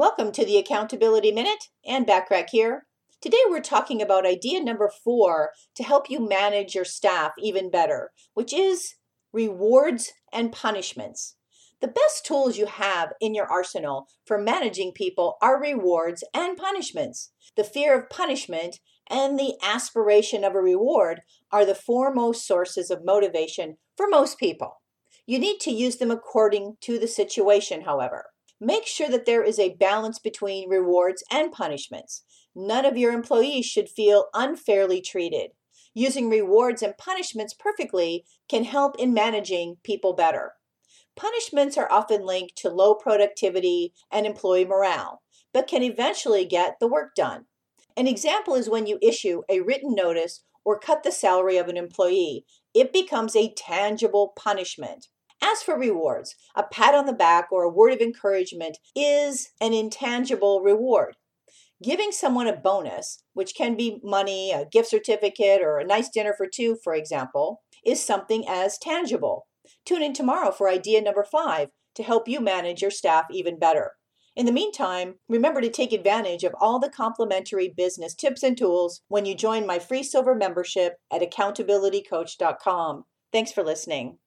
Welcome to the Accountability Minute and Backrack here. Today we're talking about idea number four to help you manage your staff even better, which is rewards and punishments. The best tools you have in your arsenal for managing people are rewards and punishments. The fear of punishment and the aspiration of a reward are the foremost sources of motivation for most people. You need to use them according to the situation, however. Make sure that there is a balance between rewards and punishments. None of your employees should feel unfairly treated. Using rewards and punishments perfectly can help in managing people better. Punishments are often linked to low productivity and employee morale, but can eventually get the work done. An example is when you issue a written notice or cut the salary of an employee, it becomes a tangible punishment. As for rewards, a pat on the back or a word of encouragement is an intangible reward. Giving someone a bonus, which can be money, a gift certificate, or a nice dinner for two, for example, is something as tangible. Tune in tomorrow for idea number five to help you manage your staff even better. In the meantime, remember to take advantage of all the complimentary business tips and tools when you join my free silver membership at accountabilitycoach.com. Thanks for listening.